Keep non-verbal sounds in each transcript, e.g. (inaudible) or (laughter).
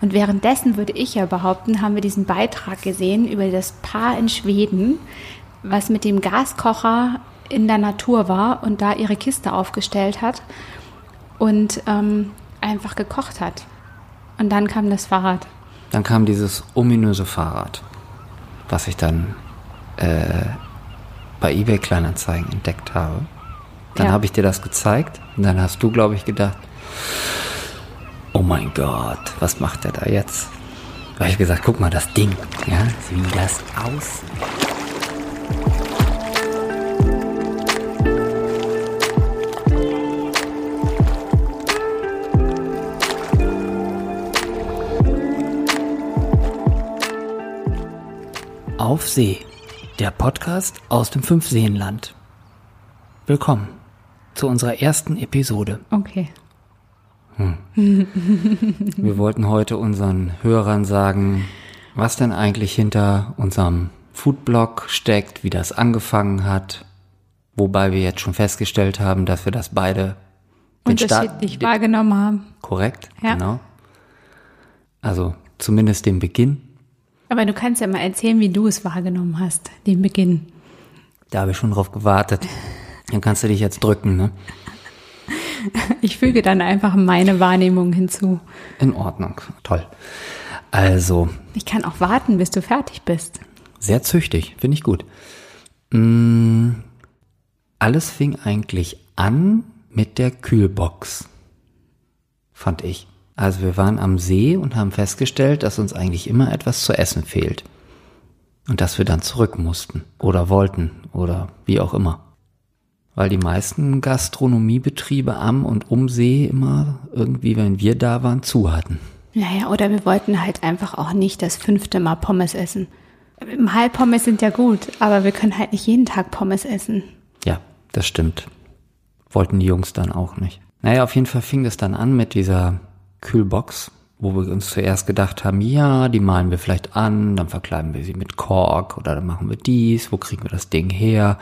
Und währenddessen würde ich ja behaupten, haben wir diesen Beitrag gesehen über das Paar in Schweden, was mit dem Gaskocher in der Natur war und da ihre Kiste aufgestellt hat und ähm, einfach gekocht hat. Und dann kam das Fahrrad. Dann kam dieses ominöse Fahrrad, was ich dann äh, bei eBay Kleinanzeigen entdeckt habe. Dann Ja. habe ich dir das gezeigt und dann hast du, glaube ich, gedacht, oh mein Gott, was macht der da jetzt? Da habe ich gesagt, guck mal, das Ding, ja, wie das aussieht. Auf See, der Podcast aus dem Fünfseenland. Willkommen zu unserer ersten Episode. Okay. Wir wollten heute unseren Hörern sagen, was denn eigentlich hinter unserem Foodblog steckt, wie das angefangen hat, wobei wir jetzt schon festgestellt haben, dass wir das beide den Start- Unterschiedlich wahrgenommen haben. korrekt, Ja. genau. Also zumindest den Beginn. Aber du kannst ja mal erzählen, wie du es wahrgenommen hast, den Beginn. Da habe ich schon drauf gewartet. Dann kannst du dich jetzt drücken, ne? (laughs) Ich füge dann einfach meine Wahrnehmung hinzu. In Ordnung, toll. Also, Ich kann auch warten, bis du fertig bist. Sehr züchtig, finde ich gut. Mm, alles fing eigentlich an mit der Kühlbox, fand ich. Also wir waren am See und haben festgestellt, dass uns eigentlich immer etwas zu essen fehlt. Und dass wir dann zurück mussten oder wollten oder wie auch immer. Weil die meisten Gastronomiebetriebe am und um See immer irgendwie, wenn wir da waren, zu hatten. Naja, oder wir wollten halt einfach auch nicht das fünfte Mal Pommes essen. Im Halb Pommes sind ja gut, aber wir können halt nicht jeden Tag Pommes essen. Ja, das stimmt. Wollten die Jungs dann auch nicht. Naja, auf jeden Fall fing das dann an mit dieser Kühlbox, wo wir uns zuerst gedacht haben, ja, die malen wir vielleicht an, dann verkleiden wir sie mit Kork oder dann machen wir dies, wo kriegen wir das Ding her,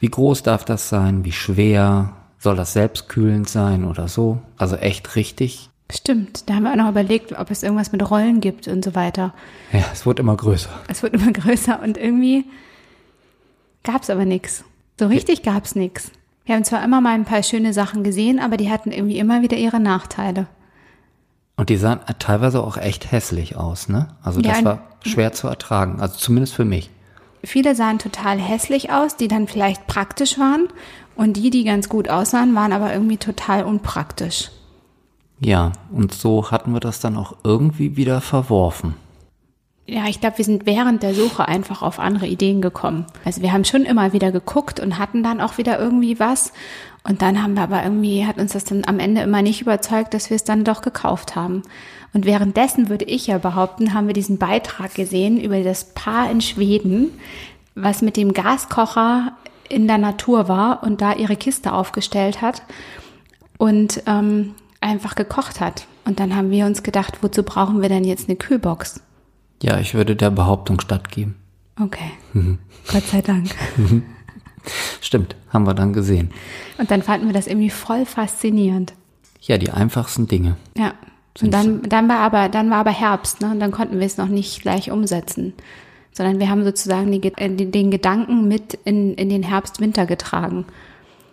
wie groß darf das sein, wie schwer, soll das selbstkühlend sein oder so. Also echt richtig. Stimmt, da haben wir auch noch überlegt, ob es irgendwas mit Rollen gibt und so weiter. Ja, es wurde immer größer. Es wird immer (laughs) größer und irgendwie gab es aber nichts. So richtig gab es nichts. Wir haben zwar immer mal ein paar schöne Sachen gesehen, aber die hatten irgendwie immer wieder ihre Nachteile. Und die sahen teilweise auch echt hässlich aus, ne? Also Ja, das war schwer zu ertragen, also zumindest für mich. Viele sahen total hässlich aus, die dann vielleicht praktisch waren. Und die, die ganz gut aussahen, waren aber irgendwie total unpraktisch. Ja, und so hatten wir das dann auch irgendwie wieder verworfen. Ja, ich glaube, wir sind während der Suche einfach auf andere Ideen gekommen. Also wir haben schon immer wieder geguckt und hatten dann auch wieder irgendwie was. Und dann haben wir aber irgendwie, hat uns das dann am Ende immer nicht überzeugt, dass wir es dann doch gekauft haben. Und währenddessen würde ich ja behaupten, haben wir diesen Beitrag gesehen über das Paar in Schweden, was mit dem Gaskocher in der Natur war und da ihre Kiste aufgestellt hat und ähm, einfach gekocht hat. Und dann haben wir uns gedacht, wozu brauchen wir denn jetzt eine Kühlbox? Ja, ich würde der Behauptung stattgeben. Okay. Gott sei Dank. Stimmt, haben wir dann gesehen. Und dann fanden wir das irgendwie voll faszinierend. Ja, die einfachsten Dinge. Ja. Und dann, dann war aber, dann war aber Herbst, ne? Und dann konnten wir es noch nicht gleich umsetzen. Sondern wir haben sozusagen die, äh, den den Gedanken mit in, in den Herbst-Winter getragen.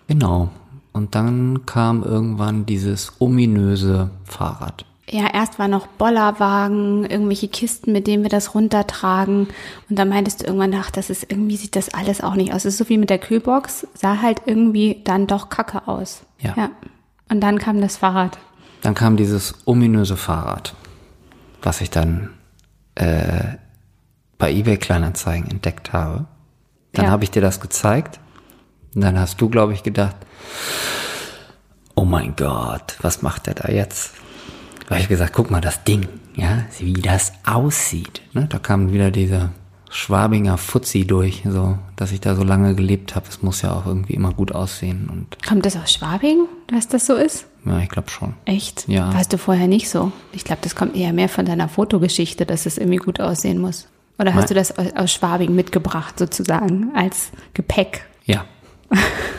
Genau. Und dann kam irgendwann dieses ominöse Fahrrad. Ja, erst war noch Bollerwagen, irgendwelche Kisten, mit denen wir das runtertragen. Und dann meintest du irgendwann, ach, das ist, irgendwie sieht das alles auch nicht aus. Es ist so wie mit der Kühlbox, sah halt irgendwie dann doch kacke aus. Ja. ja. Und dann kam das Fahrrad. Dann kam dieses ominöse Fahrrad, was ich dann äh, bei eBay Kleinanzeigen entdeckt habe. Dann Ja. habe ich dir das gezeigt. Und dann hast du, glaube ich, gedacht, oh mein Gott, was macht der da jetzt? Da habe ich gesagt, guck mal, das Ding, ja, wie das aussieht. Ne? Da kam wieder dieser Schwabinger Fuzzi durch, so, dass ich da so lange gelebt habe. Es muss ja auch irgendwie immer gut aussehen und Kommt das aus Schwabing, dass das so ist? ja, ich glaube schon. Echt? Ja. Weißt du vorher nicht so? Ich glaube, das kommt eher mehr von deiner Fotogeschichte, dass es irgendwie gut aussehen muss. Oder hast Nein. du das aus aus Schwabing mitgebracht, sozusagen, als Gepäck? Ja.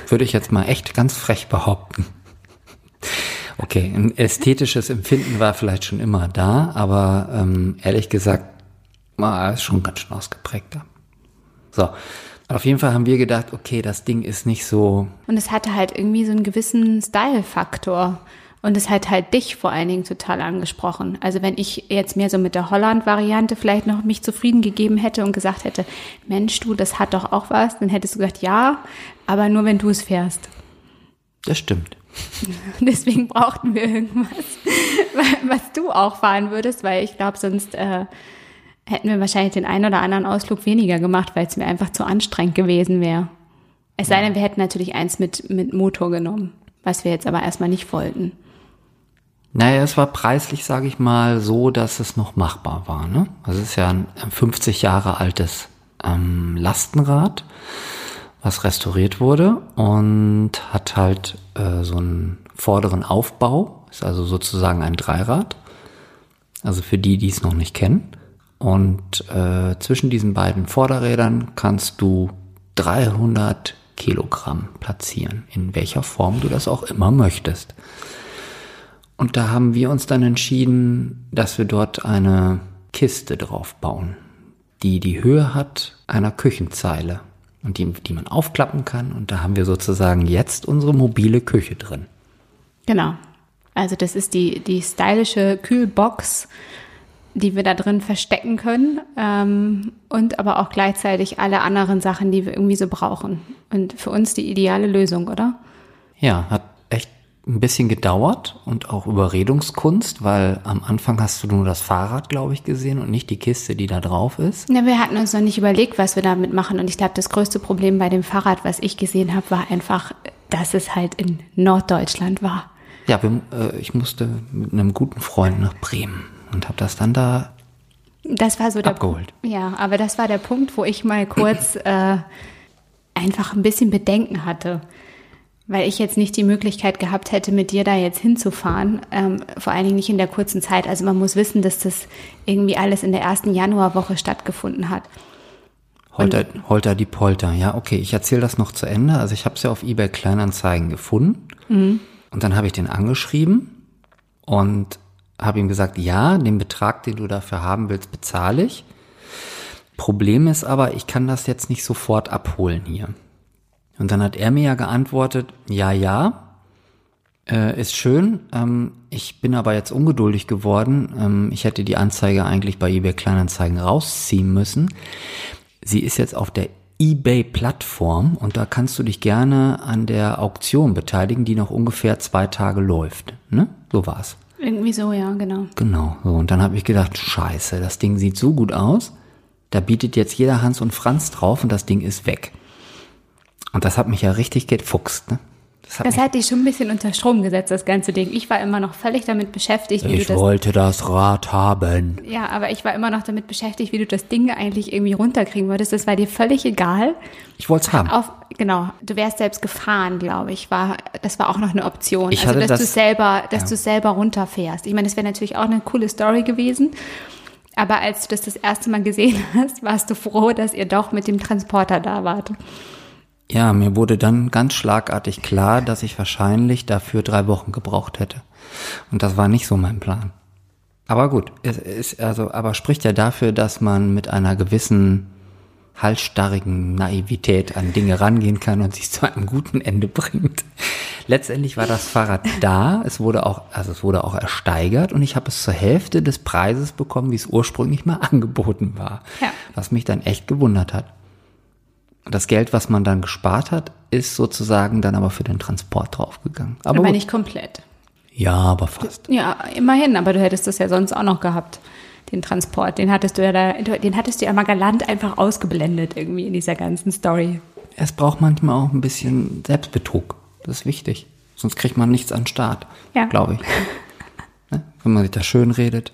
Würde ich jetzt mal echt ganz frech behaupten. Okay, ein ästhetisches Empfinden war vielleicht schon immer da, aber ähm, ehrlich gesagt, war es schon ganz schön ausgeprägter. So, auf jeden Fall haben wir gedacht, okay, das Ding ist nicht so. Und es hatte halt irgendwie so einen gewissen Style-Faktor. Und es hat halt dich vor allen Dingen total angesprochen. Also wenn ich jetzt mehr so mit der Holland-Variante vielleicht noch mich zufrieden gegeben hätte und gesagt hätte, Mensch, du, das hat doch auch was, dann hättest du gesagt, ja, aber nur wenn du es fährst. Das stimmt. (laughs) Deswegen brauchten wir irgendwas, (laughs) was du auch fahren würdest, weil ich glaube, sonst äh, hätten wir wahrscheinlich den einen oder anderen Ausflug weniger gemacht, weil es mir einfach zu anstrengend gewesen wäre. Es sei denn, wir hätten natürlich eins mit, mit Motor genommen, was wir jetzt aber erstmal nicht wollten. Naja, es war preislich, sage ich mal, so, dass es noch machbar war. Ne? Also es ist ja ein 50 Jahre altes ähm, Lastenrad, was restauriert wurde und hat halt äh, so einen vorderen Aufbau, ist also sozusagen ein Dreirad. Also für die, die es noch nicht kennen. Und äh, zwischen diesen beiden Vorderrädern kannst du 300 Kilogramm platzieren, in welcher Form du das auch immer möchtest. Und da haben wir uns dann entschieden, dass wir dort eine Kiste drauf bauen, die die Höhe hat einer Küchenzeile und die, die man aufklappen kann. Und da haben wir sozusagen jetzt unsere mobile Küche drin. Genau. Also das ist die, die stylische Kühlbox, die wir da drin verstecken können ähm, und aber auch gleichzeitig alle anderen Sachen, die wir irgendwie so brauchen. Und für uns die ideale Lösung, oder? Ja, hat ein bisschen gedauert und auch Überredungskunst, weil am Anfang hast du nur das Fahrrad, glaube ich, gesehen und nicht die Kiste, die da drauf ist. Ja, wir hatten uns noch nicht überlegt, was wir damit machen. Und ich glaube, das größte Problem bei dem Fahrrad, was ich gesehen habe, war einfach, dass es halt in Norddeutschland war. Ja, wir, äh, ich musste mit einem guten Freund nach Bremen und habe das dann da das war so der abgeholt. Ja, aber das war der Punkt, wo ich mal kurz äh, einfach ein bisschen Bedenken hatte, weil ich jetzt nicht die Möglichkeit gehabt hätte, mit dir da jetzt hinzufahren, ähm, vor allen Dingen nicht in der kurzen Zeit. Also man muss wissen, dass das irgendwie alles in der ersten Januarwoche stattgefunden hat. Holter, Holter die Polter. Ja, okay, ich erzähle das noch zu Ende. Also ich habe es ja auf eBay Kleinanzeigen gefunden und dann habe ich den angeschrieben und habe ihm gesagt, ja, den Betrag, den du dafür haben willst, bezahle ich. Problem ist aber, ich kann das jetzt nicht sofort abholen hier. Und dann hat er mir ja geantwortet, ja, ja, äh, ist schön. Ähm, ich bin aber jetzt ungeduldig geworden. Ähm, ich hätte die Anzeige eigentlich bei eBay Kleinanzeigen rausziehen müssen. Sie ist jetzt auf der eBay-Plattform und da kannst du dich gerne an der Auktion beteiligen, die noch ungefähr zwei Tage läuft. Ne? So war's. Irgendwie so, ja, genau. Genau. So, und dann habe ich gedacht, scheiße, das Ding sieht so gut aus. Da bietet jetzt jeder Hans und Franz drauf und das Ding ist weg. Und das hat mich ja richtig gefuchst. Ne? Das hat, das hat dich schon ein bisschen unter Strom gesetzt, das ganze Ding. Ich war immer noch völlig damit beschäftigt, wie ich du das. wollte das Rad haben. Ja, aber ich war immer noch damit beschäftigt, wie du das Ding eigentlich irgendwie runterkriegen würdest. Das war dir völlig egal. Ich wollte es haben. Auf, genau. Du wärst selbst gefahren, glaube ich. War, das war auch noch eine Option. Ich also, dass das- du selber, dass ja. du selber runterfährst. Ich meine, das wäre natürlich auch eine coole Story gewesen. Aber als du das das erste Mal gesehen (laughs) hast, warst du froh, dass ihr doch mit dem Transporter da wart. Ja, mir wurde dann ganz schlagartig klar, dass ich wahrscheinlich dafür drei Wochen gebraucht hätte. Und das war nicht so mein Plan. Aber gut, es ist also, aber spricht ja dafür, dass man mit einer gewissen halsstarrigen Naivität an Dinge rangehen kann und sich zu einem guten Ende bringt. Letztendlich war das Fahrrad da, es wurde auch, also es wurde auch ersteigert und ich habe es zur Hälfte des Preises bekommen, wie es ursprünglich mal (laughs) angeboten war. Ja. Was mich dann echt gewundert hat. Und das Geld, was man dann gespart hat, ist sozusagen dann aber für den Transport draufgegangen. Aber, Aber nicht komplett. ja, aber fast. Ja, immerhin, aber du hättest das ja sonst auch noch gehabt, den Transport. Den hattest du ja da, den hattest du ja mal galant einfach ausgeblendet irgendwie in dieser ganzen Story. Es braucht manchmal auch ein bisschen Selbstbetrug. Das ist wichtig. Sonst kriegt man nichts an den Start, Ja. glaube ich. (laughs) Ne? Wenn man sich da schön redet.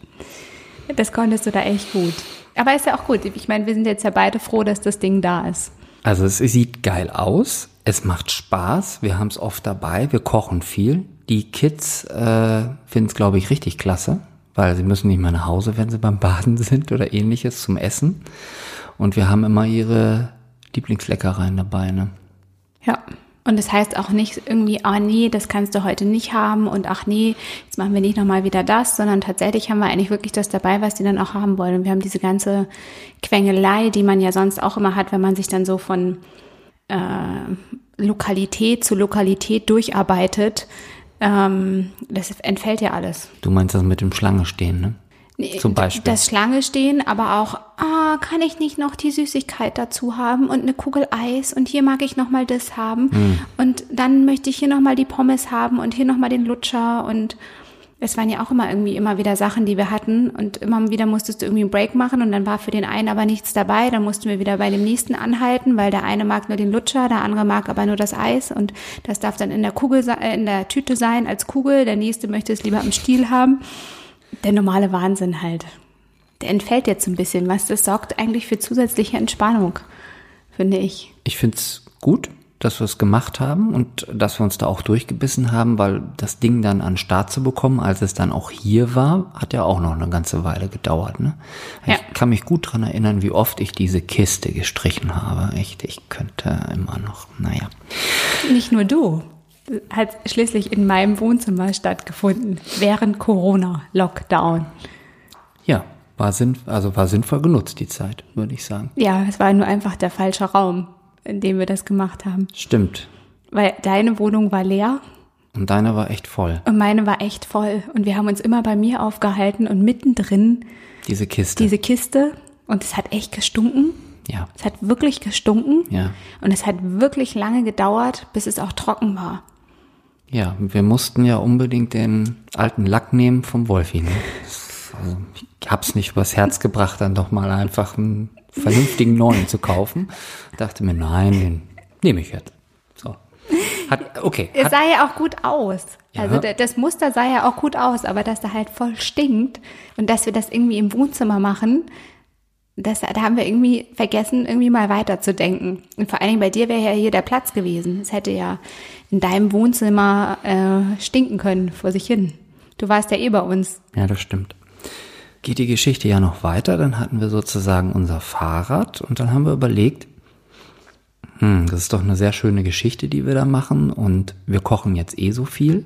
Das konntest du da echt gut. Aber ist ja auch gut. Ich meine, wir sind jetzt ja beide froh, dass das Ding da ist. Also es sieht geil aus, es macht Spaß, wir haben es oft dabei, wir kochen viel. Die Kids äh, finden es, glaube ich, richtig klasse, weil sie müssen nicht mehr nach Hause, wenn sie beim Baden (laughs) sind oder ähnliches zum Essen. Und wir haben immer ihre Lieblingsleckereien dabei. Ne? Ja. Und das heißt auch nicht irgendwie, ah nee, das kannst du heute nicht haben und ach nee, jetzt machen wir nicht nochmal wieder das, sondern tatsächlich haben wir eigentlich wirklich das dabei, was die dann auch haben wollen. Und wir haben diese ganze Quengelei, die man ja sonst auch immer hat, wenn man sich dann so von äh, Lokalität zu Lokalität durcharbeitet. Ähm, das entfällt ja alles. Du meinst das mit dem Schlange stehen, ne? Zum Beispiel. Das Schlange stehen, aber auch, ah, kann ich nicht noch die Süßigkeit dazu haben und eine Kugel Eis und hier mag ich noch mal das haben Hm. und dann möchte ich hier noch mal die Pommes haben und hier noch mal den Lutscher und es waren ja auch immer irgendwie immer wieder Sachen, die wir hatten und immer wieder musstest du irgendwie einen Break machen und dann war für den einen aber nichts dabei, dann mussten wir wieder bei dem nächsten anhalten, weil der eine mag nur den Lutscher, der andere mag aber nur das Eis und das darf dann in der Kugel äh, in der Tüte sein als Kugel, der nächste möchte es lieber im Stiel haben. Der normale Wahnsinn halt. Der entfällt jetzt ein bisschen was. Das sorgt eigentlich für zusätzliche Entspannung, finde ich. Ich find's gut, dass wir es gemacht haben und dass wir uns da auch durchgebissen haben, weil das Ding dann an Start zu bekommen, als es dann auch hier war, hat ja auch noch eine ganze Weile gedauert. Ne? Ja. Ich kann mich gut dran erinnern, wie oft ich diese Kiste gestrichen habe. Echt, ich könnte immer noch, naja. Nicht nur du. Hat schließlich in meinem Wohnzimmer stattgefunden. Während Corona-Lockdown. Ja, war, sinn, also war sinnvoll genutzt, die Zeit, würde ich sagen. Ja, es war nur einfach der falsche Raum, in dem wir das gemacht haben. Stimmt. Weil deine Wohnung war leer Und deine war echt voll. und meine war echt voll. Und wir haben uns immer bei mir aufgehalten und mittendrin Diese Kiste. diese Kiste. Und es hat echt gestunken. ja, Es hat wirklich gestunken. ja. Und es hat wirklich lange gedauert, bis es auch trocken war. Ja, wir mussten ja unbedingt den alten Lack nehmen vom Wolfi. Ne? Also, ich hab's nicht übers Herz gebracht, dann doch mal einfach einen vernünftigen neuen zu kaufen. Dachte mir, nein, den nehme ich jetzt. So. Hat, okay. Es sah ja auch gut aus. Ja. Also da- das Muster sah ja auch gut aus, aber dass da halt voll stinkt und dass wir das irgendwie im Wohnzimmer machen, das, da haben wir irgendwie vergessen, irgendwie mal weiterzudenken. Und vor allen Dingen bei dir wäre ja hier der Platz gewesen. Es hätte ja in deinem Wohnzimmer äh, stinken können vor sich hin. Du warst ja eh bei uns. ja, das stimmt. Geht die Geschichte ja noch weiter, dann hatten wir sozusagen unser Fahrrad und dann haben wir überlegt, hm, das ist doch eine sehr schöne Geschichte, die wir da machen und wir kochen jetzt eh so viel.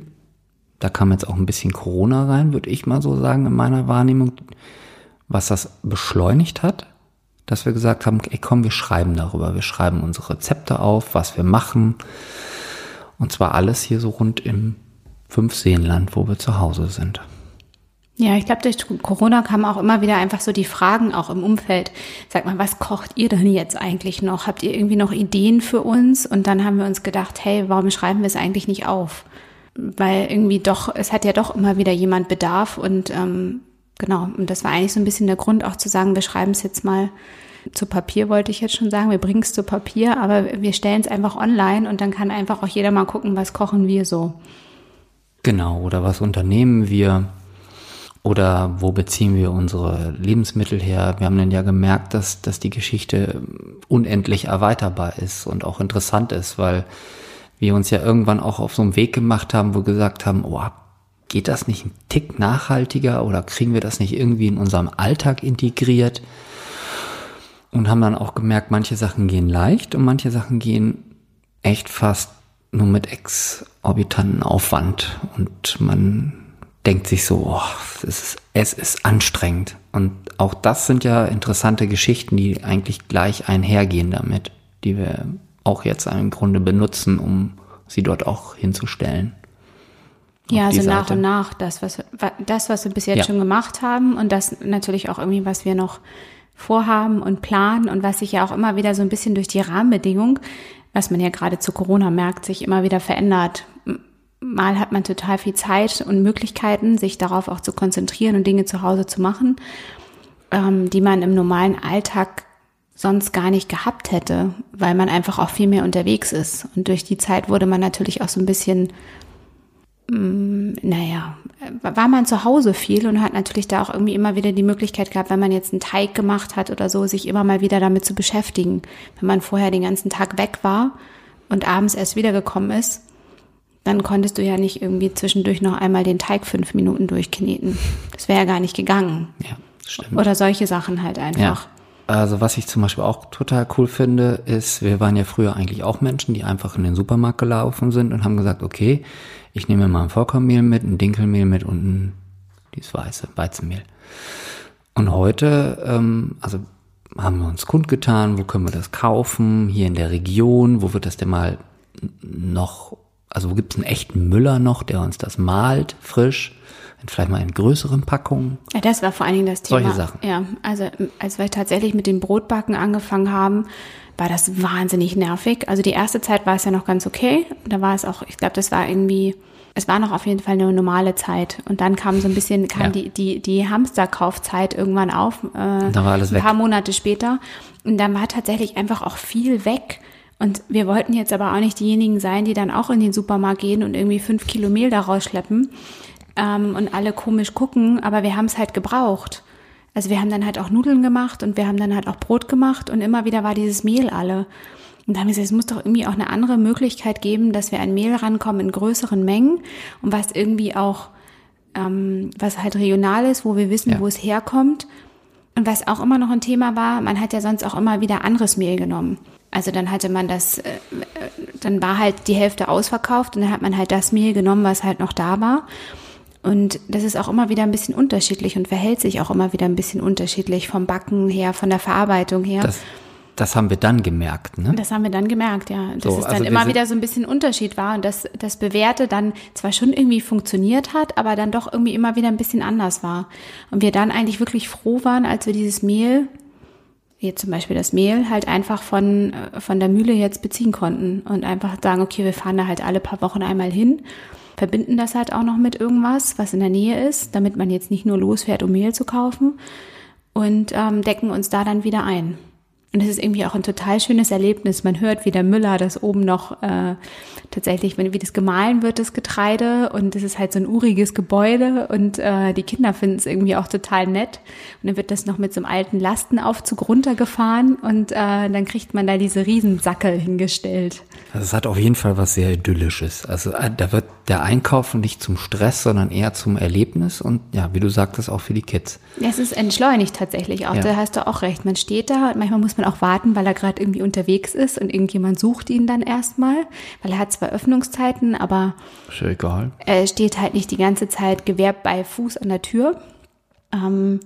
Da kam jetzt auch ein bisschen Corona rein, würde ich mal so sagen, in meiner Wahrnehmung, was das beschleunigt hat, dass wir gesagt haben, ey komm, wir schreiben darüber, wir schreiben unsere Rezepte auf, was wir machen. Und zwar alles hier so rund im Fünfseenland, wo wir zu Hause sind. Ja, ich glaube, durch Corona kamen auch immer wieder einfach so die Fragen auch im Umfeld. Sag mal, was kocht ihr denn jetzt eigentlich noch? Habt ihr irgendwie noch Ideen für uns? Und dann haben wir uns gedacht, hey, warum schreiben wir es eigentlich nicht auf? Weil irgendwie doch, es hat ja doch immer wieder jemand Bedarf und ähm, genau, und das war eigentlich so ein bisschen der Grund auch zu sagen, wir schreiben es jetzt mal zu Papier, wollte ich jetzt schon sagen, wir bringen es zu Papier, aber wir stellen es einfach online und dann kann einfach auch jeder mal gucken, was kochen wir so. Genau, oder was unternehmen wir? Oder wo beziehen wir unsere Lebensmittel her? Wir haben dann ja gemerkt, dass, dass die Geschichte unendlich erweiterbar ist und auch interessant ist, weil wir uns ja irgendwann auch auf so einen Weg gemacht haben, wo wir gesagt haben, oh, geht das nicht ein Tick nachhaltiger oder kriegen wir das nicht irgendwie in unserem Alltag integriert? Und haben dann auch gemerkt, manche Sachen gehen leicht und manche Sachen gehen echt fast nur mit exorbitanten Aufwand. Und man denkt sich so, oh, es, ist, es ist anstrengend. Und auch das sind ja interessante Geschichten, die eigentlich gleich einhergehen damit, die wir auch jetzt im Grunde benutzen, um sie dort auch hinzustellen. Ja, die also nach und nach das, was, wa- das, was wir bis jetzt Ja. schon gemacht haben und das natürlich auch irgendwie, was wir noch vorhaben und planen und was sich ja auch immer wieder so ein bisschen durch die Rahmenbedingung, was man ja gerade zu Corona merkt, sich immer wieder verändert. Mal hat man total viel Zeit und Möglichkeiten, sich darauf auch zu konzentrieren und Dinge zu Hause zu machen, ähm, die man im normalen Alltag sonst gar nicht gehabt hätte, weil man einfach auch viel mehr unterwegs ist. Und durch die Zeit wurde man natürlich auch so ein bisschen naja, war man zu Hause viel und hat natürlich da auch irgendwie immer wieder die Möglichkeit gehabt, wenn man jetzt einen Teig gemacht hat oder so, sich immer mal wieder damit zu beschäftigen. Wenn man vorher den ganzen Tag weg war und abends erst wiedergekommen ist, dann konntest du ja nicht irgendwie zwischendurch noch einmal den Teig fünf Minuten durchkneten. Das wäre ja gar nicht gegangen. Ja, stimmt. Oder solche Sachen halt einfach. Also was ich zum Beispiel auch total cool finde, ist, wir waren ja früher eigentlich auch Menschen, die einfach in den Supermarkt gelaufen sind und haben gesagt, okay, ich nehme mal ein Vollkornmehl mit, ein Dinkelmehl mit und ein, dieses weiße Weizenmehl. Und heute, ähm, also haben wir uns kundgetan, wo können wir das kaufen, hier in der Region, wo wird das denn mal noch, also wo gibt es einen echten Müller noch, der uns das malt, frisch, vielleicht mal in größeren Packungen. Ja, das war vor allen Dingen das Thema. Solche Sachen. Ja, also als wir tatsächlich mit dem Brotbacken angefangen haben, war das wahnsinnig nervig. Also die erste Zeit war es ja noch ganz okay. Da war es auch, ich glaube, das war irgendwie, es war noch auf jeden Fall eine normale Zeit. Und dann kam so ein bisschen, kam Ja. die, die, die Hamsterkaufzeit irgendwann auf. Äh, war alles ein weg. paar Monate später. Und dann war tatsächlich einfach auch viel weg. Und wir wollten jetzt aber auch nicht diejenigen sein, die dann auch in den Supermarkt gehen und irgendwie fünf Kilo Mehl da rausschleppen ähm, und alle komisch gucken, aber wir haben es halt gebraucht. Also wir haben dann halt auch Nudeln gemacht und wir haben dann halt auch Brot gemacht und immer wieder war dieses Mehl alle. Und da haben wir gesagt, es muss doch irgendwie auch eine andere Möglichkeit geben, dass wir an Mehl rankommen in größeren Mengen und was irgendwie auch, ähm, was halt regional ist, wo wir wissen, Ja. wo es herkommt. Und was auch immer noch ein Thema war, man hat ja sonst auch immer wieder anderes Mehl genommen. Also dann hatte man das, äh, äh, dann war halt die Hälfte ausverkauft und dann hat man halt das Mehl genommen, was halt noch da war. Und das ist auch immer wieder ein bisschen unterschiedlich und verhält sich auch immer wieder ein bisschen unterschiedlich vom Backen her, von der Verarbeitung her. Das, das haben wir dann gemerkt, ne? Das haben wir dann gemerkt, ja. Dass So, es dann also immer wieder so ein bisschen Unterschied war und dass das Bewährte dann zwar schon irgendwie funktioniert hat, aber dann doch irgendwie immer wieder ein bisschen anders war. Und wir dann eigentlich wirklich froh waren, als wir dieses Mehl, jetzt zum Beispiel das Mehl, halt einfach von, äh, von der Mühle jetzt beziehen konnten und einfach sagen, okay, wir fahren da halt alle paar Wochen einmal hin, verbinden das halt auch noch mit irgendwas, was in der Nähe ist, damit man jetzt nicht nur losfährt, um Mehl zu kaufen und ähm, decken uns da dann wieder ein. Und es ist irgendwie auch ein total schönes Erlebnis. Man hört, wie der Müller das oben noch äh, tatsächlich, wenn wie das gemahlen wird, das Getreide. Und es ist halt so ein uriges Gebäude und äh, die Kinder finden es irgendwie auch total nett. Und dann wird das noch mit so einem alten Lastenaufzug runtergefahren und äh, dann kriegt man da diese Riesensackel hingestellt. Also es hat auf jeden Fall was sehr Idyllisches. Also äh, da wird der Einkauf nicht zum Stress, sondern eher zum Erlebnis und ja, wie du sagtest, auch für die Kids. Es ist entschleunigt tatsächlich auch. Ja. Da hast du auch recht. Man steht da und manchmal muss man auch warten, weil er gerade irgendwie unterwegs ist und irgendjemand sucht ihn dann erstmal, weil er hat zwar Öffnungszeiten, aber Ist ja egal. er steht halt nicht die ganze Zeit gewehrt bei Fuß an der Tür. Ähm,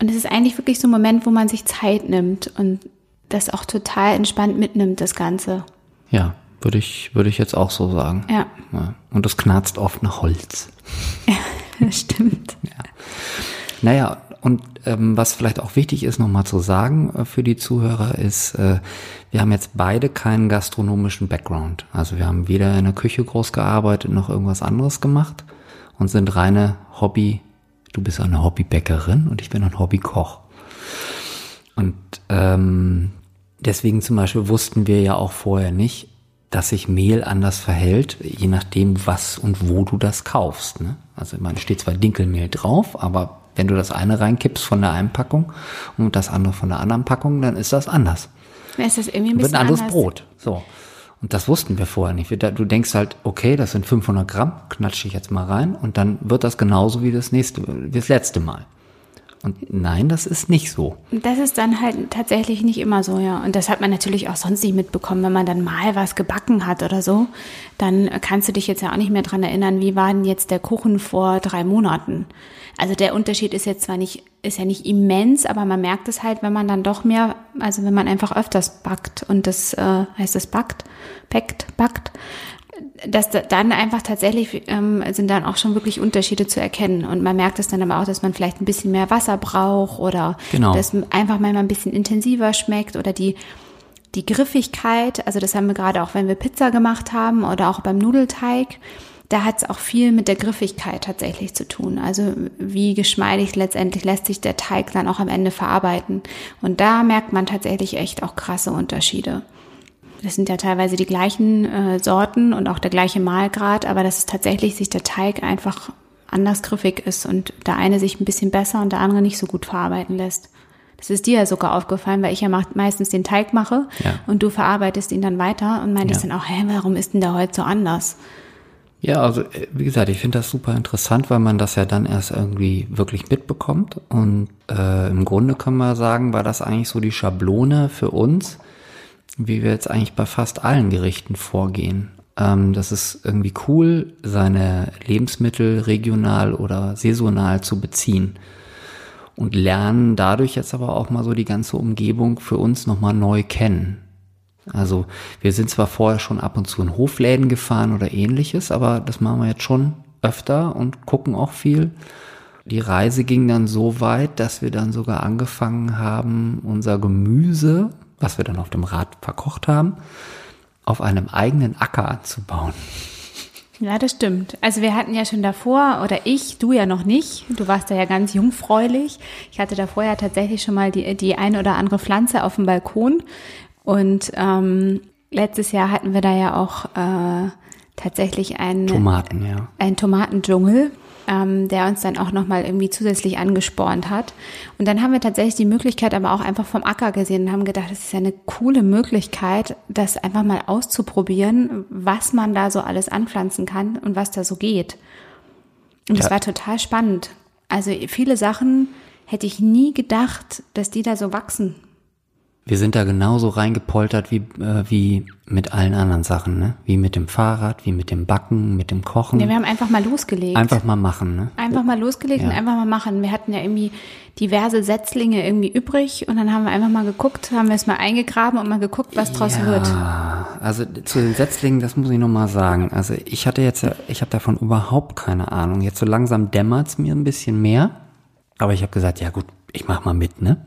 und es ist eigentlich wirklich so ein Moment, wo man sich Zeit nimmt und das auch total entspannt mitnimmt, das Ganze. Ja, würde ich, würde ich jetzt auch so sagen. Ja, Ja. Und das knarzt oft nach Holz. (laughs) das stimmt. Naja, und ähm, was vielleicht auch wichtig ist, nochmal zu sagen äh, für die Zuhörer, ist, äh, wir haben jetzt beide keinen gastronomischen Background. Also wir haben weder in der Küche groß gearbeitet noch irgendwas anderes gemacht und sind reine Hobby, du bist eine Hobbybäckerin und ich bin ein Hobbykoch. Und ähm, deswegen zum Beispiel wussten wir ja auch vorher nicht, dass sich Mehl anders verhält, je nachdem, was und wo du das kaufst. Ne? Also man steht zwar Dinkelmehl drauf, aber wenn du das eine reinkippst von der einen Packung und das andere von der anderen Packung, dann ist das anders. Es ist irgendwie ein Wird bisschen ein anderes anders. Brot. So. Und das wussten wir vorher nicht. Du denkst halt, okay, das sind 500 Gramm, knatsche ich jetzt mal rein und dann wird das genauso wie das nächste, wie das letzte Mal. Und nein, das ist nicht so. Das ist dann halt tatsächlich nicht immer so, ja. Und das hat man natürlich auch sonst nicht mitbekommen. Wenn man dann mal was gebacken hat oder so, dann kannst du dich jetzt ja auch nicht mehr dran erinnern, wie war denn jetzt der Kuchen vor drei Monaten. Also der Unterschied ist jetzt zwar nicht, ist ja nicht immens, aber man merkt es halt, wenn man dann doch mehr, also wenn man einfach öfters backt und das, äh, heißt das backt, backt, backt, dass da- dann einfach tatsächlich ähm, sind dann auch schon wirklich Unterschiede zu erkennen. Und man merkt es dann aber auch, dass man vielleicht ein bisschen mehr Wasser braucht oder Genau. dass einfach manchmal ein bisschen intensiver schmeckt oder die, die Griffigkeit. Also das haben wir gerade auch, wenn wir Pizza gemacht haben oder auch beim Nudelteig. Da hat es auch viel mit der Griffigkeit tatsächlich zu tun. Also wie geschmeidig letztendlich lässt sich der Teig dann auch am Ende verarbeiten. Und da merkt man tatsächlich echt auch krasse Unterschiede. Das sind ja teilweise die gleichen äh, Sorten und auch der gleiche Mahlgrad, aber dass es tatsächlich sich der Teig einfach anders griffig ist und der eine sich ein bisschen besser und der andere nicht so gut verarbeiten lässt. Das ist dir ja sogar aufgefallen, weil ich ja meistens den Teig mache Ja. und du verarbeitest ihn dann weiter und meintest Ja. dann auch, hä, warum ist denn der heute so anders? Ja, also äh, wie gesagt, ich finde das super interessant, weil man das ja dann erst irgendwie wirklich mitbekommt. Und äh, im Grunde können wir sagen, war das eigentlich so die Schablone für uns, wie wir jetzt eigentlich bei fast allen Gerichten vorgehen. Ähm, das ist irgendwie cool, seine Lebensmittel regional oder saisonal zu beziehen. Und lernen dadurch jetzt aber auch mal so die ganze Umgebung für uns nochmal neu kennen. Also wir sind zwar vorher schon ab und zu in Hofläden gefahren oder ähnliches, aber das machen wir jetzt schon öfter und gucken auch viel. Die Reise ging dann so weit, dass wir dann sogar angefangen haben, unser Gemüse, was wir dann auf dem Rad verkocht haben, auf einem eigenen Acker anzubauen. Ja, das stimmt. Also wir hatten ja schon davor, oder ich, du ja noch nicht, du warst da ja ganz jungfräulich. Ich hatte davor ja tatsächlich schon mal die, die ein oder andere Pflanze auf dem Balkon und ähm, letztes Jahr hatten wir da ja auch äh, tatsächlich einen Tomaten, ja. einen Tomatendschungel, ähm, der uns dann auch nochmal irgendwie zusätzlich angespornt hat. Und dann haben wir tatsächlich die Möglichkeit aber auch einfach vom Acker gesehen und haben gedacht, das ist ja eine coole Möglichkeit, das einfach mal auszuprobieren, was man da so alles anpflanzen kann und was da so geht. Und das Ja. war total spannend. Also viele Sachen hätte ich nie gedacht, dass die da so wachsen. Wir sind da genauso reingepoltert wie, äh, wie mit allen anderen Sachen, ne? Wie mit dem Fahrrad, wie mit dem Backen, mit dem Kochen. Ja, wir haben einfach mal losgelegt. Einfach mal machen, ne? Einfach mal losgelegt und Ja. einfach mal machen. Wir hatten ja irgendwie diverse Setzlinge irgendwie übrig und dann haben wir einfach mal geguckt, haben wir es mal eingegraben und mal geguckt, was draus wird. Ja, also zu den Setzlingen, das muss ich noch mal sagen. Also ich hatte jetzt, ja- ich habe davon überhaupt keine Ahnung. Jetzt so langsam dämmert's mir ein bisschen mehr. Aber ich habe gesagt, ja gut, ich mach mal mit, ne?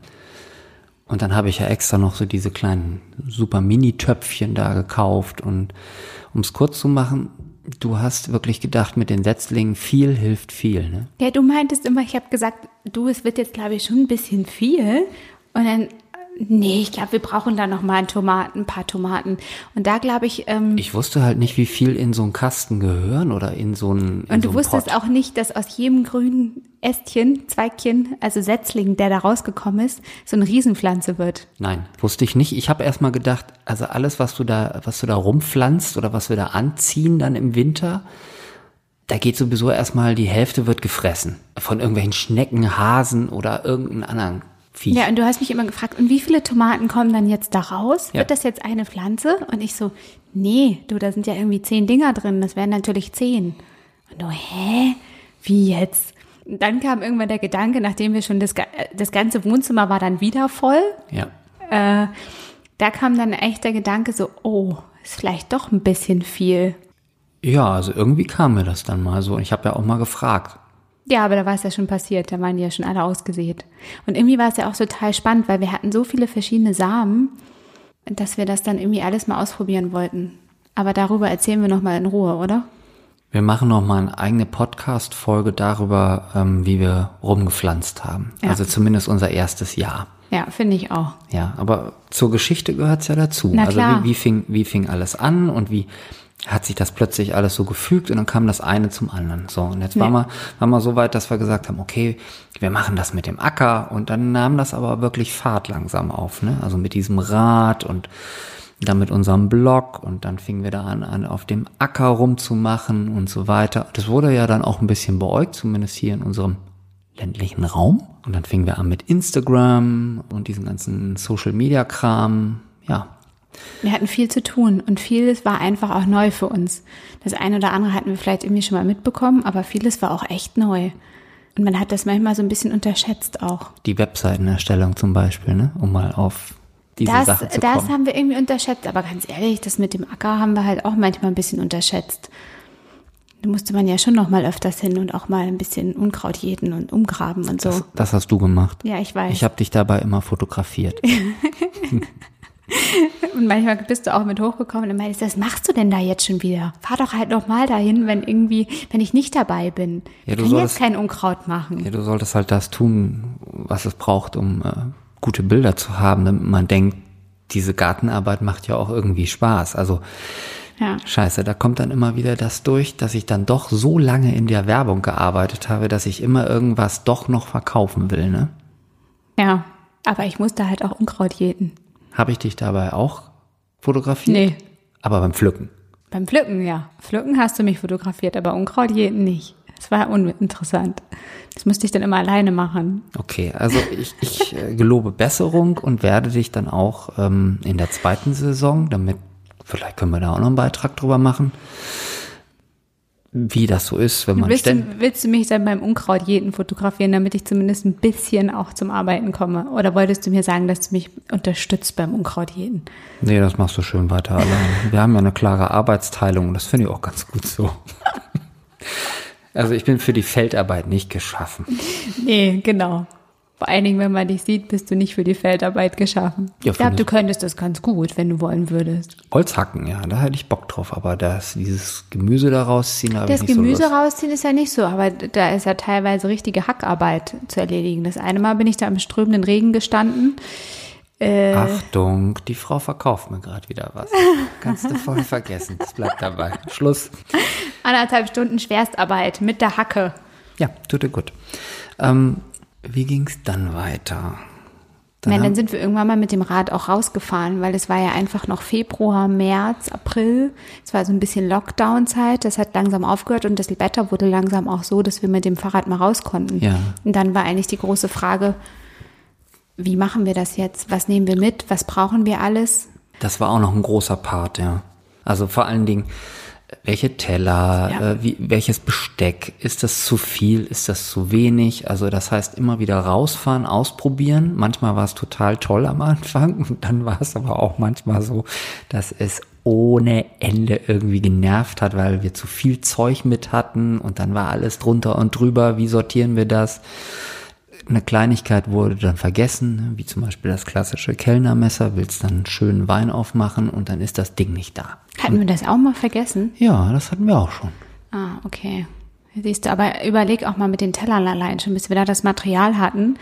Und dann habe ich ja extra noch so diese kleinen super Mini-Töpfchen da gekauft. Und um es kurz zu machen, du hast wirklich gedacht, mit den Setzlingen viel hilft viel, ne? Ja, du meintest immer, ich habe gesagt, du, es wird jetzt glaube ich schon ein bisschen viel und dann nee, ich glaube, wir brauchen da noch mal ein Tomaten, ein paar Tomaten und da glaube ich ähm, Ich wusste halt nicht, wie viel in so einen Kasten gehören oder in so einen. In und so du einen wusstest Pott. auch nicht, dass aus jedem grünen Ästchen, Zweigchen, also Setzling, der da rausgekommen ist, so eine Riesenpflanze wird. Nein, wusste ich nicht. Ich habe erstmal gedacht, also alles, was du da, was du da rumpflanzt oder was wir da anziehen dann im Winter, da geht sowieso erstmal die Hälfte wird gefressen. Von irgendwelchen Schnecken, Hasen oder irgendeinem anderen Viech. Ja, und du hast mich immer gefragt, und wie viele Tomaten kommen dann jetzt da raus? Ja. Wird das jetzt eine Pflanze? Und ich so, nee, du, da sind ja irgendwie zehn Dinger drin, das wären natürlich zehn. Und du, hä? Wie jetzt? Und dann kam irgendwann der Gedanke, nachdem wir schon das, das ganze Wohnzimmer war dann wieder voll, ja. äh, da kam dann echt der Gedanke so, oh, ist vielleicht doch ein bisschen viel. Ja, also irgendwie kam mir das dann mal so. Und ich habe ja auch mal gefragt. Ja, aber da war es ja schon passiert, da waren die ja schon alle ausgesät. Und irgendwie war es ja auch total spannend, weil wir hatten so viele verschiedene Samen, dass wir das dann irgendwie alles mal ausprobieren wollten. Aber darüber erzählen wir nochmal in Ruhe, oder? Wir machen noch mal eine eigene Podcast-Folge darüber, ähm, wie wir rumgepflanzt haben. Ja. Also zumindest unser erstes Jahr. Ja, finde ich auch. Ja, aber zur Geschichte gehört's ja dazu. Na also klar. Wie, wie, fing, wie fing alles an und wie hat sich das plötzlich alles so gefügt und dann kam das eine zum anderen. So, und jetzt waren, Ja. wir, waren wir so weit, dass wir gesagt haben, okay, wir machen das mit dem Acker und dann nahm das aber wirklich Fahrt langsam auf. Ne? Also mit diesem Rad und dann mit unserem Blog und dann fingen wir da an, an auf dem Acker rumzumachen und so weiter. Das wurde ja dann auch ein bisschen beäugt, zumindest hier in unserem ländlichen Raum. Und dann fingen wir an mit Instagram und diesem ganzen Social-Media-Kram. Ja, Wir hatten viel zu tun und vieles war einfach auch neu für uns. Das eine oder andere hatten wir vielleicht irgendwie schon mal mitbekommen, aber vieles war auch echt neu. Und man hat das manchmal so ein bisschen unterschätzt auch. die Webseitenerstellung zum Beispiel, ne? um mal auf diese Das, Sache zu das kommen. haben wir irgendwie unterschätzt, aber ganz ehrlich, das mit dem Acker haben wir halt auch manchmal ein bisschen unterschätzt. Da musste man ja schon noch mal öfters hin und auch mal ein bisschen Unkraut jäten und umgraben und so. das, das hast du gemacht. ja, ich weiß. Ich habe dich dabei immer fotografiert. (laughs) (laughs) und manchmal bist du auch mit hochgekommen und meintest, was machst du denn da jetzt schon wieder? Fahr doch halt noch mal dahin, wenn irgendwie, wenn ich nicht dabei bin. Ja, ich du kann solltest- jetzt kein Unkraut machen. Ja, du solltest halt das tun, was es braucht, um äh, gute Bilder zu haben, damit man denkt, diese Gartenarbeit macht ja auch irgendwie Spaß. Also Ja. scheiße, da kommt dann immer wieder das durch, dass ich dann doch so lange in der Werbung gearbeitet habe, dass ich immer irgendwas doch noch verkaufen will. Ne? Ja. Aber ich musste halt auch Unkraut jäten. Habe ich dich dabei auch fotografiert? Nee. Aber beim Pflücken. Beim Pflücken, ja. Pflücken hast du mich fotografiert, aber Unkraut jeden nicht. Das war uninteressant. Das musste ich dann immer alleine machen. Okay, also ich, ich äh, gelobe Besserung und werde dich dann auch ähm, in der zweiten Saison, damit, vielleicht können wir da auch noch einen Beitrag drüber machen, wie das so ist, wenn man willst, du, willst du mich dann beim Unkraut jeden fotografieren, damit ich zumindest ein bisschen auch zum Arbeiten komme? Oder wolltest du mir sagen, dass du mich unterstützt beim Unkraut jeden? Nee, das machst du schön weiter allein. Wir haben ja eine klare Arbeitsteilung und das finde ich auch ganz gut so. Also ich bin für die Feldarbeit nicht geschaffen. Nee, genau. Vor allen Dingen, wenn man dich sieht, bist du nicht für die Feldarbeit geschaffen. Ja, ich glaube, du könntest das ganz gut, wenn du wollen würdest. Holz hacken, ja, da hätte ich Bock drauf, aber das, dieses Gemüse da rausziehen, habe ich Das nicht Gemüse so Lust. rausziehen ist ja nicht so, aber da ist ja teilweise richtige Hackarbeit zu erledigen. Das eine Mal bin ich da im strömenden Regen gestanden. Äh, Achtung, die Frau verkauft mir gerade wieder was. (laughs) Kannst du voll vergessen. Das bleibt dabei. Schluss. Anderthalb Stunden Schwerstarbeit mit der Hacke. Ja, tut dir gut. Ähm, wie ging's dann weiter? Dann haben- dann sind wir irgendwann mal mit dem Rad auch rausgefahren, weil es war ja einfach noch Februar, März, April. Es war so ein bisschen Lockdown-Zeit. Das hat langsam aufgehört und das Wetter wurde langsam auch so, dass wir mit dem Fahrrad mal raus konnten. Ja. Und dann war eigentlich die große Frage, wie machen wir das jetzt? Was nehmen wir mit? Was brauchen wir alles? Das war auch noch ein großer Part, ja. Also vor allen Dingen, welche Teller, Ja. äh, wie, welches Besteck, ist das zu viel, ist das zu wenig? Also das heißt immer wieder rausfahren, ausprobieren. Manchmal war es total toll am Anfang (laughs) und dann war es aber auch manchmal so, dass es ohne Ende irgendwie genervt hat, weil wir zu viel Zeug mit hatten und dann war alles drunter und drüber. Wie sortieren wir das? eine Kleinigkeit wurde dann vergessen, wie zum Beispiel das klassische Kellnermesser, willst dann einen schönen Wein aufmachen und dann ist das Ding nicht da. Hatten wir das auch mal vergessen? Ja, das hatten wir auch schon. Ah, okay. Siehst du, aber überleg auch mal mit den Tellern allein schon, bis wir da das Material hatten,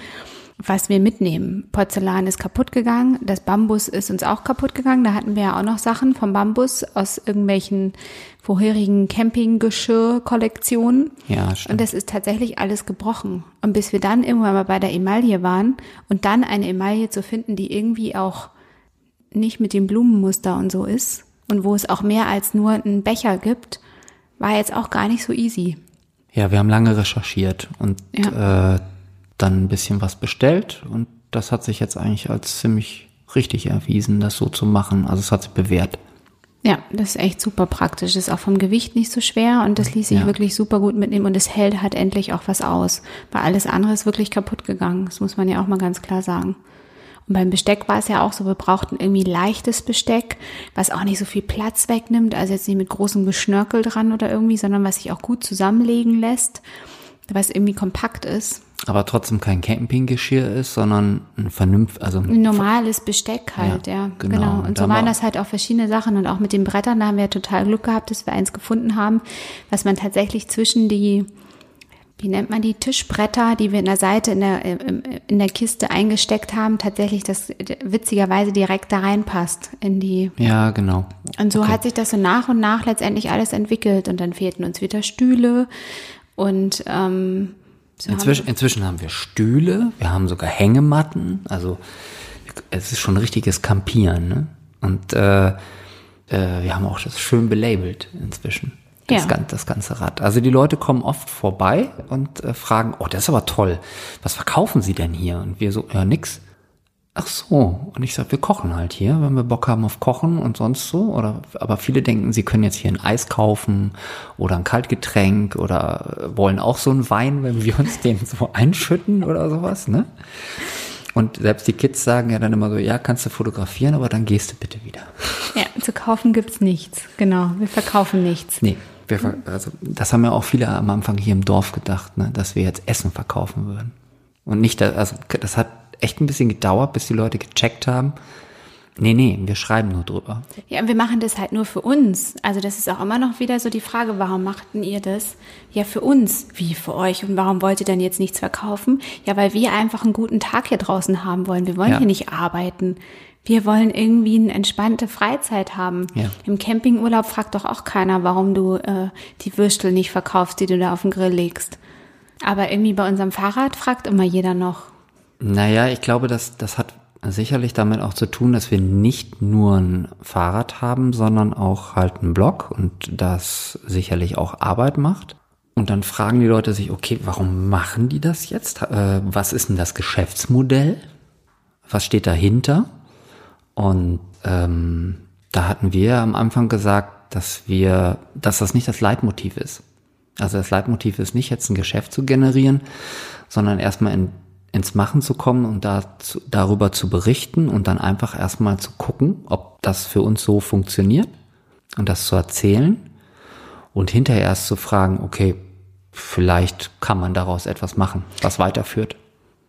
was wir mitnehmen. Porzellan ist kaputt gegangen, das Bambus ist uns auch kaputt gegangen. Da hatten wir ja auch noch Sachen vom Bambus aus irgendwelchen vorherigen Campinggeschirr-Kollektionen. Ja, stimmt. Und das ist tatsächlich alles gebrochen. Und bis wir dann irgendwann mal bei der Emaille waren und dann eine Emaille zu finden, die irgendwie auch nicht mit dem Blumenmuster und so ist und wo es auch mehr als nur einen Becher gibt, war jetzt auch gar nicht so easy. Ja, wir haben lange recherchiert und äh, dann ein bisschen was bestellt und das hat sich jetzt eigentlich als ziemlich richtig erwiesen, das so zu machen. Also es hat sich bewährt. Ja, das ist echt super praktisch. Ist auch vom Gewicht nicht so schwer und das ließ sich Ja. wirklich super gut mitnehmen und es hält halt endlich auch was aus. Weil alles andere ist wirklich kaputt gegangen. Das muss man ja auch mal ganz klar sagen. Und beim Besteck war es ja auch so, wir brauchten irgendwie leichtes Besteck, was auch nicht so viel Platz wegnimmt, also jetzt nicht mit großem Geschnörkel dran oder irgendwie, sondern was sich auch gut zusammenlegen lässt, was irgendwie kompakt ist. Aber trotzdem kein Campinggeschirr ist, sondern ein vernünftig, also Ein normales Besteck halt, Ja, ja, genau. genau. Und Und so waren war- das halt auch verschiedene Sachen und auch mit den Brettern, da haben wir total Glück gehabt, dass wir eins gefunden haben, was man tatsächlich zwischen die, wie nennt man die, Tischbretter, die wir in der Seite in der, im- in der Kiste eingesteckt haben, tatsächlich das witzigerweise direkt da reinpasst in die, ja, genau. und so hat sich das so nach und nach letztendlich alles entwickelt und dann fehlten uns wieder Stühle und, ähm, so haben Inzwischen, inzwischen haben wir Stühle, wir haben sogar Hängematten, also es ist schon richtiges Campieren, ne? Und äh, äh, wir haben auch das schön belabelt inzwischen. Das, Ja. gan- das ganze Rad. Also die Leute kommen oft vorbei und äh, fragen, oh, das ist aber toll. Was verkaufen Sie denn hier? Und wir so, ja, nix. Ach so. Und ich sag, wir kochen halt hier, wenn wir Bock haben auf Kochen und sonst so. Oder, aber viele denken, sie können jetzt hier ein Eis kaufen oder ein Kaltgetränk oder äh, wollen auch so einen Wein, wenn wir uns den so (laughs) einschütten oder sowas, ne? Und selbst die Kids sagen ja dann immer so, ja, kannst du fotografieren, aber dann gehst du bitte wieder. Ja, zu kaufen gibt's nichts. Genau, wir verkaufen nichts. Nee, wir, ver- also, das haben ja auch viele am Anfang hier im Dorf gedacht, ne, dass wir jetzt Essen verkaufen würden. Und nicht, also das hat echt ein bisschen gedauert, bis die Leute gecheckt haben. Nee, nee, wir schreiben nur drüber. Ja, und wir machen das halt nur für uns. Also das ist auch immer noch wieder so die Frage, warum machten ihr das? Ja, für uns. Wie für euch? Und warum wollt ihr dann jetzt nichts verkaufen? Ja, weil wir einfach einen guten Tag hier draußen haben wollen. Wir wollen Ja. hier nicht arbeiten. Wir wollen irgendwie eine entspannte Freizeit haben. Ja. Im Campingurlaub fragt doch auch keiner, warum du äh, die Würstel nicht verkaufst, die du da auf den Grill legst. Aber irgendwie bei unserem Fahrrad fragt immer jeder noch. Naja, ich glaube, das, das hat sicherlich damit auch zu tun, dass wir nicht nur ein Fahrrad haben, sondern auch halt einen Blog und das sicherlich auch Arbeit macht. Und dann fragen die Leute sich, okay, warum machen die das jetzt? Äh, was ist denn das Geschäftsmodell? Was steht dahinter? Und ähm, da hatten wir am Anfang gesagt, dass wir, dass das nicht das Leitmotiv ist. Also das Leitmotiv ist nicht jetzt ein Geschäft zu generieren, sondern erstmal in, ins Machen zu kommen und dazu, darüber zu berichten und dann einfach erstmal zu gucken, ob das für uns so funktioniert und das zu erzählen und hinterher erst zu fragen, okay, vielleicht kann man daraus etwas machen, was weiterführt.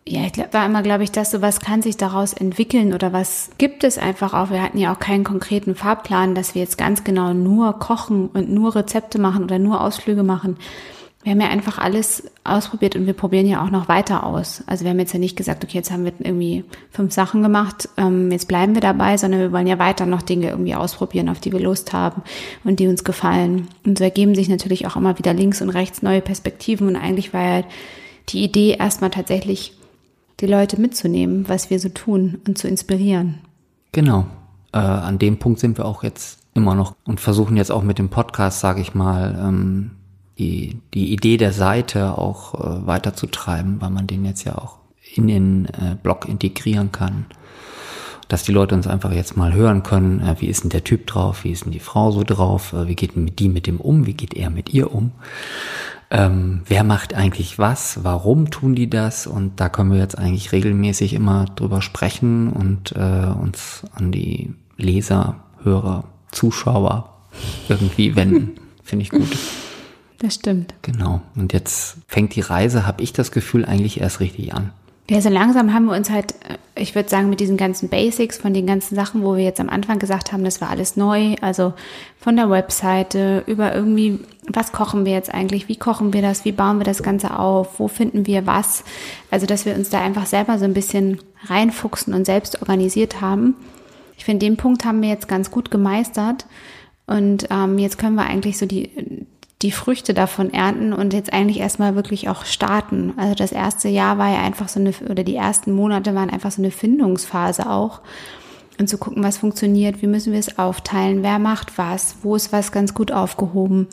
Ja, ich glaub, war immer, glaube ich, dass so was kann sich daraus entwickeln oder was gibt es einfach auch. Wir hatten ja auch keinen konkreten Fahrplan, dass wir jetzt ganz genau nur kochen und nur Rezepte machen oder nur Ausflüge machen. Wir haben ja einfach alles ausprobiert und wir probieren ja auch noch weiter aus. Also wir haben jetzt ja nicht gesagt, okay, jetzt haben wir irgendwie fünf Sachen gemacht, ähm, jetzt bleiben wir dabei, sondern wir wollen ja weiter noch Dinge irgendwie ausprobieren, auf die wir Lust haben und die uns gefallen. Und so ergeben sich natürlich auch immer wieder links und rechts neue Perspektiven und eigentlich war ja die Idee erstmal tatsächlich die Leute mitzunehmen, was wir so tun und zu inspirieren. Genau. Äh, an dem Punkt sind wir auch jetzt immer noch und versuchen jetzt auch mit dem Podcast, sage ich mal, ähm, die, die Idee der Seite auch äh, weiterzutreiben, weil man den jetzt ja auch in den äh, Blog integrieren kann. Dass die Leute uns einfach jetzt mal hören können, äh, wie ist denn der Typ drauf, wie ist denn die Frau so drauf, äh, wie geht die mit dem um, wie geht er mit ihr um ähm, wer macht eigentlich was, warum tun die das und da können wir jetzt eigentlich regelmäßig immer drüber sprechen und äh, uns an die Leser, Hörer, Zuschauer irgendwie wenden. (laughs) Finde ich gut. Das stimmt. Genau. Und jetzt fängt die Reise, habe ich das Gefühl, eigentlich erst richtig an. Ja, so langsam haben wir uns halt, äh, ich würde sagen, mit diesen ganzen Basics von den ganzen Sachen, wo wir jetzt am Anfang gesagt haben, das war alles neu, also von der Webseite über irgendwie, was kochen wir jetzt eigentlich, wie kochen wir das, wie bauen wir das Ganze auf, wo finden wir was, also dass wir uns da einfach selber so ein bisschen reinfuchsen und selbst organisiert haben. Ich finde, den Punkt haben wir jetzt ganz gut gemeistert und ähm, jetzt können wir eigentlich so die die Früchte davon ernten und jetzt eigentlich erstmal wirklich auch starten. Also das erste Jahr war ja einfach so eine, oder die ersten Monate waren einfach so eine Findungsphase auch. Und zu gucken, was funktioniert, wie müssen wir es aufteilen, wer macht was, wo ist was ganz gut aufgehoben.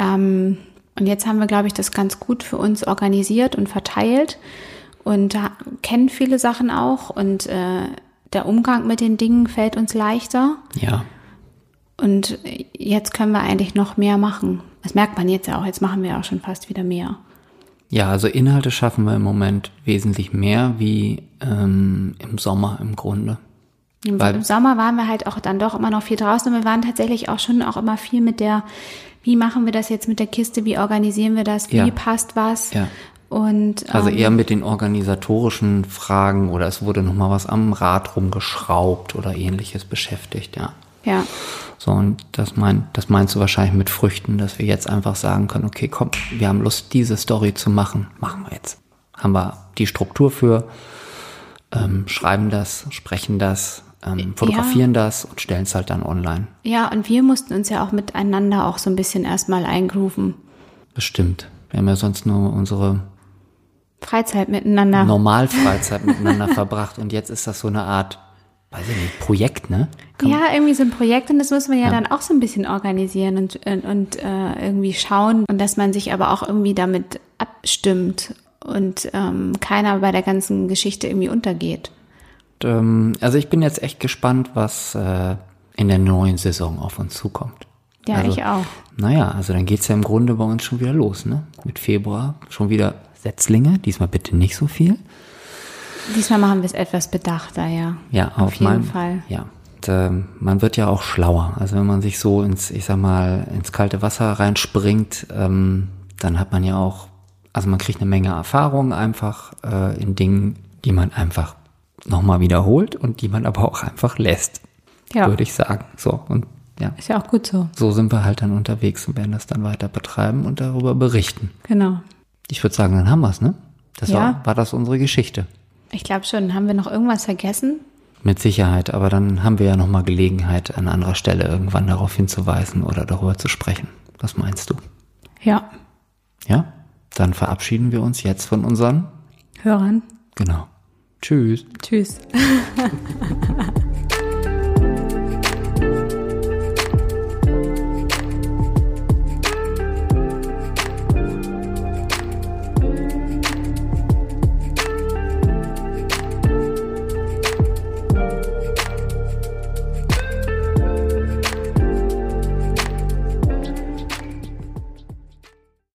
Ähm, und jetzt haben wir, glaube ich, das ganz gut für uns organisiert und verteilt und kennen viele Sachen auch und äh, der Umgang mit den Dingen fällt uns leichter. Ja. Und jetzt können wir eigentlich noch mehr machen. Das merkt man jetzt ja auch. Jetzt machen wir auch schon fast wieder mehr. Ja, also Inhalte schaffen wir im Moment wesentlich mehr wie ähm, im Sommer im Grunde. Im, Weil, Im Sommer waren wir halt auch dann doch immer noch viel draußen und wir waren tatsächlich auch schon auch immer viel mit der, wie machen wir das jetzt mit der Kiste, wie organisieren wir das, wie ja. passt was. Ja. Und, also ähm, eher mit den organisatorischen Fragen oder es wurde nochmal was am Rad rumgeschraubt oder ähnliches beschäftigt, ja. Ja. So, und das, mein, das meinst du wahrscheinlich mit Früchten, dass wir jetzt einfach sagen können, okay, komm, wir haben Lust, diese Story zu machen, machen wir jetzt. Haben wir die Struktur für, ähm, schreiben das, sprechen das, ähm, fotografieren ja. das und stellen es halt dann online. Ja, und wir mussten uns ja auch miteinander auch so ein bisschen erstmal eingrooven. Bestimmt. Wir haben ja sonst nur unsere Freizeit miteinander. Normalfreizeit miteinander (laughs) verbracht und jetzt ist das so eine Art weiß ich nicht, Projekt, ne? Kann ja, irgendwie so ein Projekt und das muss man ja, ja. dann auch so ein bisschen organisieren und, und, und äh, irgendwie schauen und dass man sich aber auch irgendwie damit abstimmt und ähm, keiner bei der ganzen Geschichte irgendwie untergeht. Und, ähm, also ich bin jetzt echt gespannt, was äh, in der neuen Saison auf uns zukommt. Ja, also, ich auch. Naja, also dann geht's ja im Grunde bei uns schon wieder los, ne? Mit Februar schon wieder Setzlinge, diesmal bitte nicht so viel. Diesmal machen wir es etwas bedachter, ja. Ja, auf, auf jeden meinem, Fall. Ja. Und, äh, man wird ja auch schlauer. Also wenn man sich so ins, ich sag mal, ins kalte Wasser reinspringt, ähm, dann hat man ja auch, also man kriegt eine Menge Erfahrung einfach äh, in Dingen, die man einfach nochmal wiederholt und die man aber auch einfach lässt. Ja. Würde ich sagen. So. Und ja. Ist ja auch gut so. So sind wir halt dann unterwegs und werden das dann weiter betreiben und darüber berichten. Genau. Ich würde sagen, dann haben wir es, ne? Das ja. war, war das unsere Geschichte. Ich glaube schon. Haben wir noch irgendwas vergessen? Mit Sicherheit, aber dann haben wir ja nochmal Gelegenheit, an anderer Stelle irgendwann darauf hinzuweisen oder darüber zu sprechen. Was meinst du? Ja. Ja? Dann verabschieden wir uns jetzt von unseren Hörern. Genau. Tschüss. Tschüss. (laughs)